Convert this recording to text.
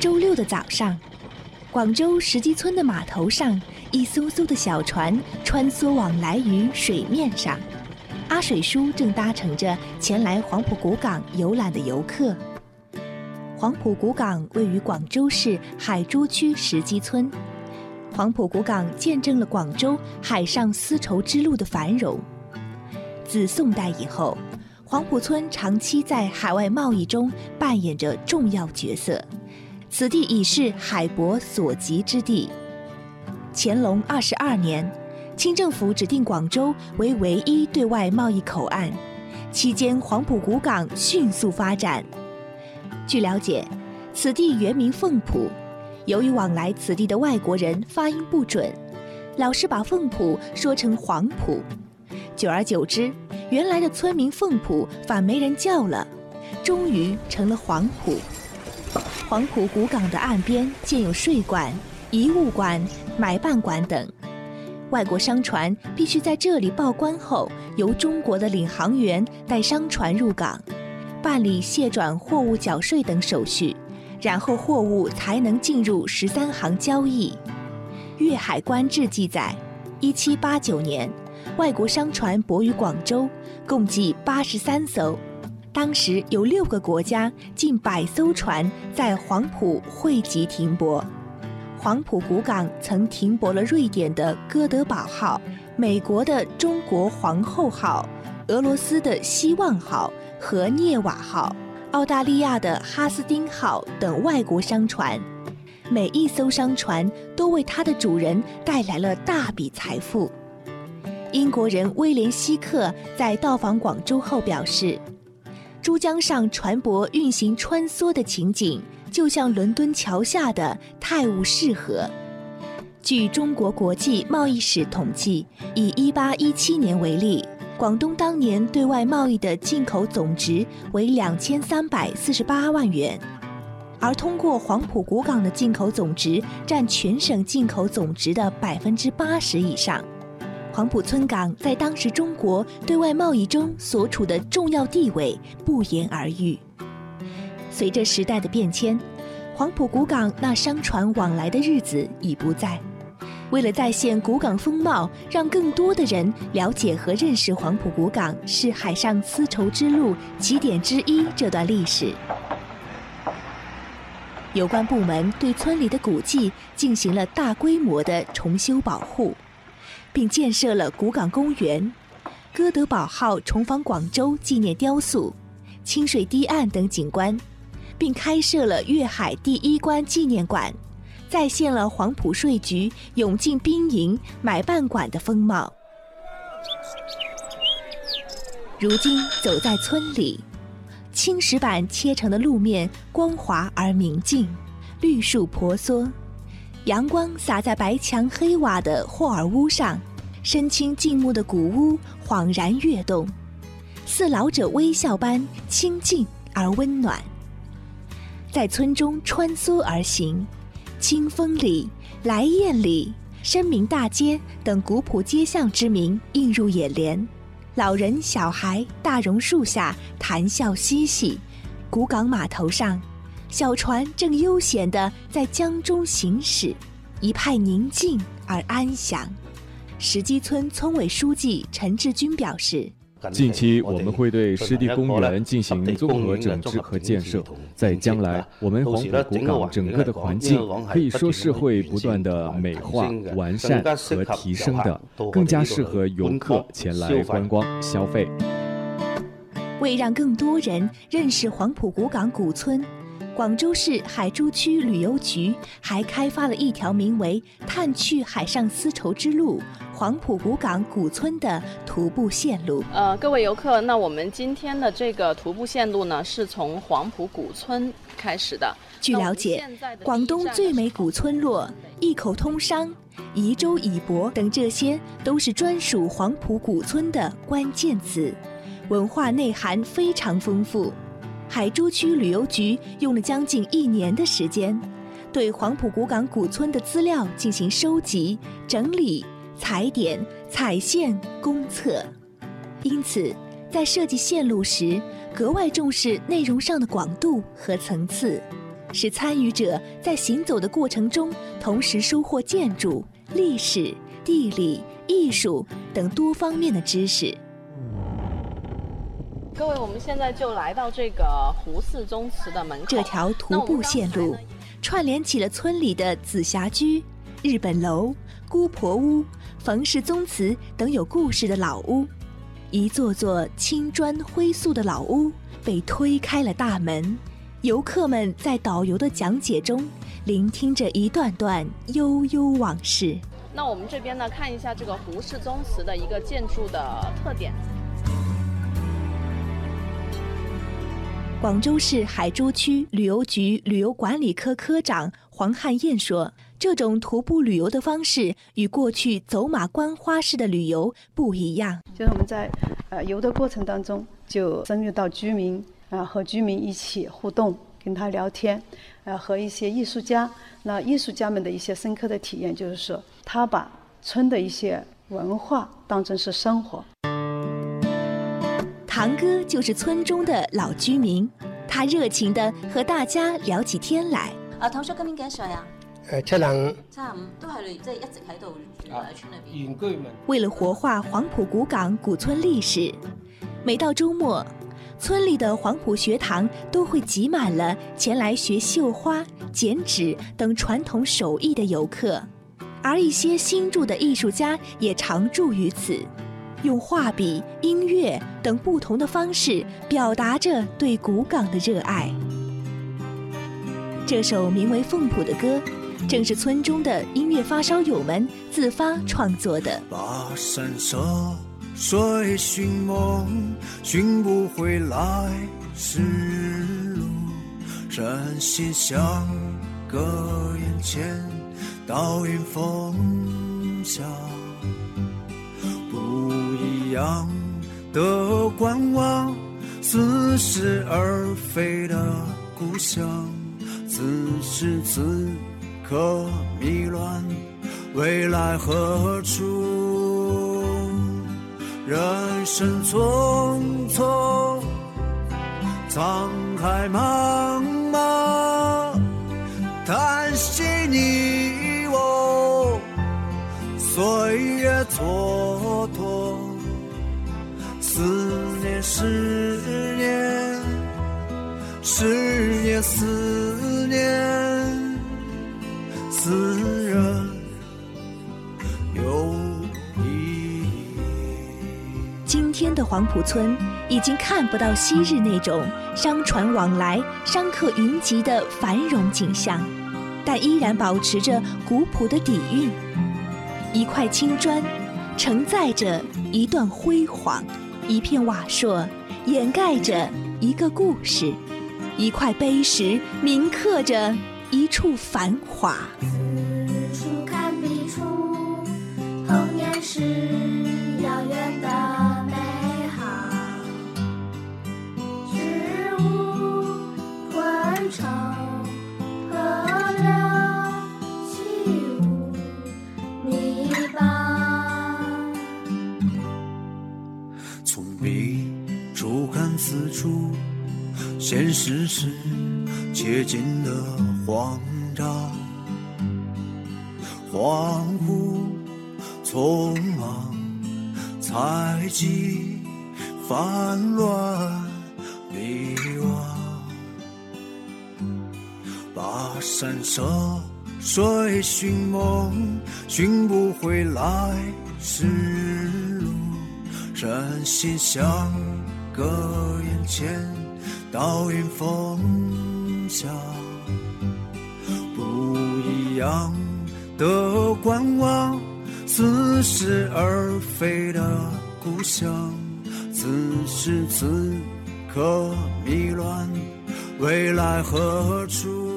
周六的早上，广州石基村的码头上，一艘艘的小船穿梭往来于水面上。阿水叔正搭乘着前来黄埔古港游览的游客。黄埔古港位于广州市海珠区石基村。黄埔古港见证了广州海上丝绸之路的繁荣。自宋代以后，黄埔村长期在海外贸易中扮演着重要角色，此地已是海舶所及之地。乾隆二十二年，清政府指定广州为唯一对外贸易口岸，期间黄埔古港迅速发展。据了解，此地原名凤浦。由于往来此地的外国人发音不准，老是把凤浦说成黄埔，久而久之，原来的村民凤浦反没人叫了，终于成了黄埔。黄埔古港的岸边建有税馆、遗物馆、买办馆等，外国商船必须在这里报关后，由中国的领航员带商船入港，办理卸转货物、缴税等手续。然后货物才能进入十三行交易。《粤海关志》记载，一七八九年，外国商船泊于广州，共计八十三艘。当时有六个国家近百艘船在黄埔汇集停泊。黄埔古港曾停泊了瑞典的哥德堡号、美国的中国皇后号、俄罗斯的希望号和涅瓦号。澳大利亚的哈斯丁号等外国商船，每一艘商船都为它的主人带来了大笔财富。英国人威廉希克在到访广州后表示：“珠江上船舶运行穿梭的情景，就像伦敦桥下的泰晤士河。”据中国国际贸易史统计，以1817年为例。广东当年对外贸易的进口总值为两千三百四十八万元，而通过黄埔古港的进口总值占全省进口总值的百分之八十以上。黄埔村港在当时中国对外贸易中所处的重要地位不言而喻。随着时代的变迁，黄埔古港那商船往来的日子已不在。为了再现古港风貌，让更多的人了解和认识黄埔古港是海上丝绸之路起点之一这段历史，有关部门对村里的古迹进行了大规模的重修保护，并建设了古港公园、哥德堡号重访广州纪念雕塑、清水堤岸等景观，并开设了粤海第一关纪念馆。再现了黄埔税局涌进兵营买办馆的风貌。如今走在村里，青石板切成的路面光滑而明净，绿树婆娑，阳光洒在白墙黑瓦的霍尔屋上，深青静穆的古屋恍然跃动，似老者微笑般清静而温暖，在村中穿梭而行。清风里、来雁里、深明大街等古朴街巷之名映入眼帘，老人、小孩、大榕树下谈笑嬉戏，古港码头上，小船正悠闲地在江中行驶，一派宁静而安详。石基村村委书记陈志军表示。近期我们会对湿地公园进行综合整治和建设，在将来，我们黄埔古港整个的环境可以说是会不断的美化、完善和提升的，更加适合游客前来观光消费。为让更多人认识黄埔古港古村，广州市海珠区旅游局还开发了一条名为“探去海上丝绸之路”。黄埔古港古村的徒步线路。呃，各位游客，那我们今天的这个徒步线路呢，是从黄埔古村开始的。据了解，广东最美古村落、一口通商、宜州以博等，这些都是专属黄埔古村的关键词，文化内涵非常丰富。海珠区旅游局用了将近一年的时间，对黄埔古港古村的资料进行收集整理。踩点、踩线、公测，因此在设计线路时格外重视内容上的广度和层次。使参与者在行走的过程中，同时收获建筑、历史、地理、艺术等多方面的知识。各位，我们现在就来到这个胡四宗祠的门口。这条徒步线路串联起了村里的紫霞居、日本楼、姑婆屋、冯氏宗祠等有故事的老屋。一座座青砖灰塑的老屋被推开了大门。游客们在导游的讲解中，聆听着一段段悠悠往事。那我们这边呢，看一下这个胡氏宗祠的一个建筑的特点。广州市海珠区旅游局旅游管理科科长黄汉燕说：“这种徒步旅游的方式与过去走马观花式的旅游不一样。就是我们在呃游的过程当中，就深入到居民。”啊，和居民一起互动，跟他聊天，呃，和一些艺术家，那艺术家们的一些深刻的体验，就是说，他把村的一些文化当成是生活。堂哥就是村中的老居民，他热情地和大家聊起天来。啊，堂叔今年几岁呀？呃，七。七五都係即係一直喺度住喺村裏邊。原居民。为了活化黄埔古港古村历史，每到周末。村里的黄埔学堂都会挤满了前来学绣花、剪纸等传统手艺的游客，而一些新住的艺术家也常驻于此，用画笔、音乐等不同的方式表达着对古港的热爱。这首名为《凤浦》的歌，正是村中的音乐发烧友们自发创作的。跋山涉水寻梦，寻不回来时路。人心相隔眼前，倒影风下。不一样的观望，似是而非的故乡。此时此可迷乱，未来何处？人生匆匆，沧海茫茫，叹息你我，岁月蹉跎，思念思念，思念思念，思人。天的黄埔村已经看不到昔日那种商船往来、商客云集的繁荣景象，但依然保持着古朴的底蕴。一块青砖承载着一段辉煌，一片瓦砾掩盖着一个故事，一块碑石铭刻着一处繁华。此处看彼处，童年是遥远的美好。植物、昆虫、河流、起舞、泥巴。从彼处看此处，现实是接近的。慌张，恍惚匆忙，猜忌烦乱迷惘，跋山涉水寻梦，寻不回来时路，人心相。隔眼前，倒影风下，样的观望，似是而非的故乡。此时此刻迷乱，未来何处？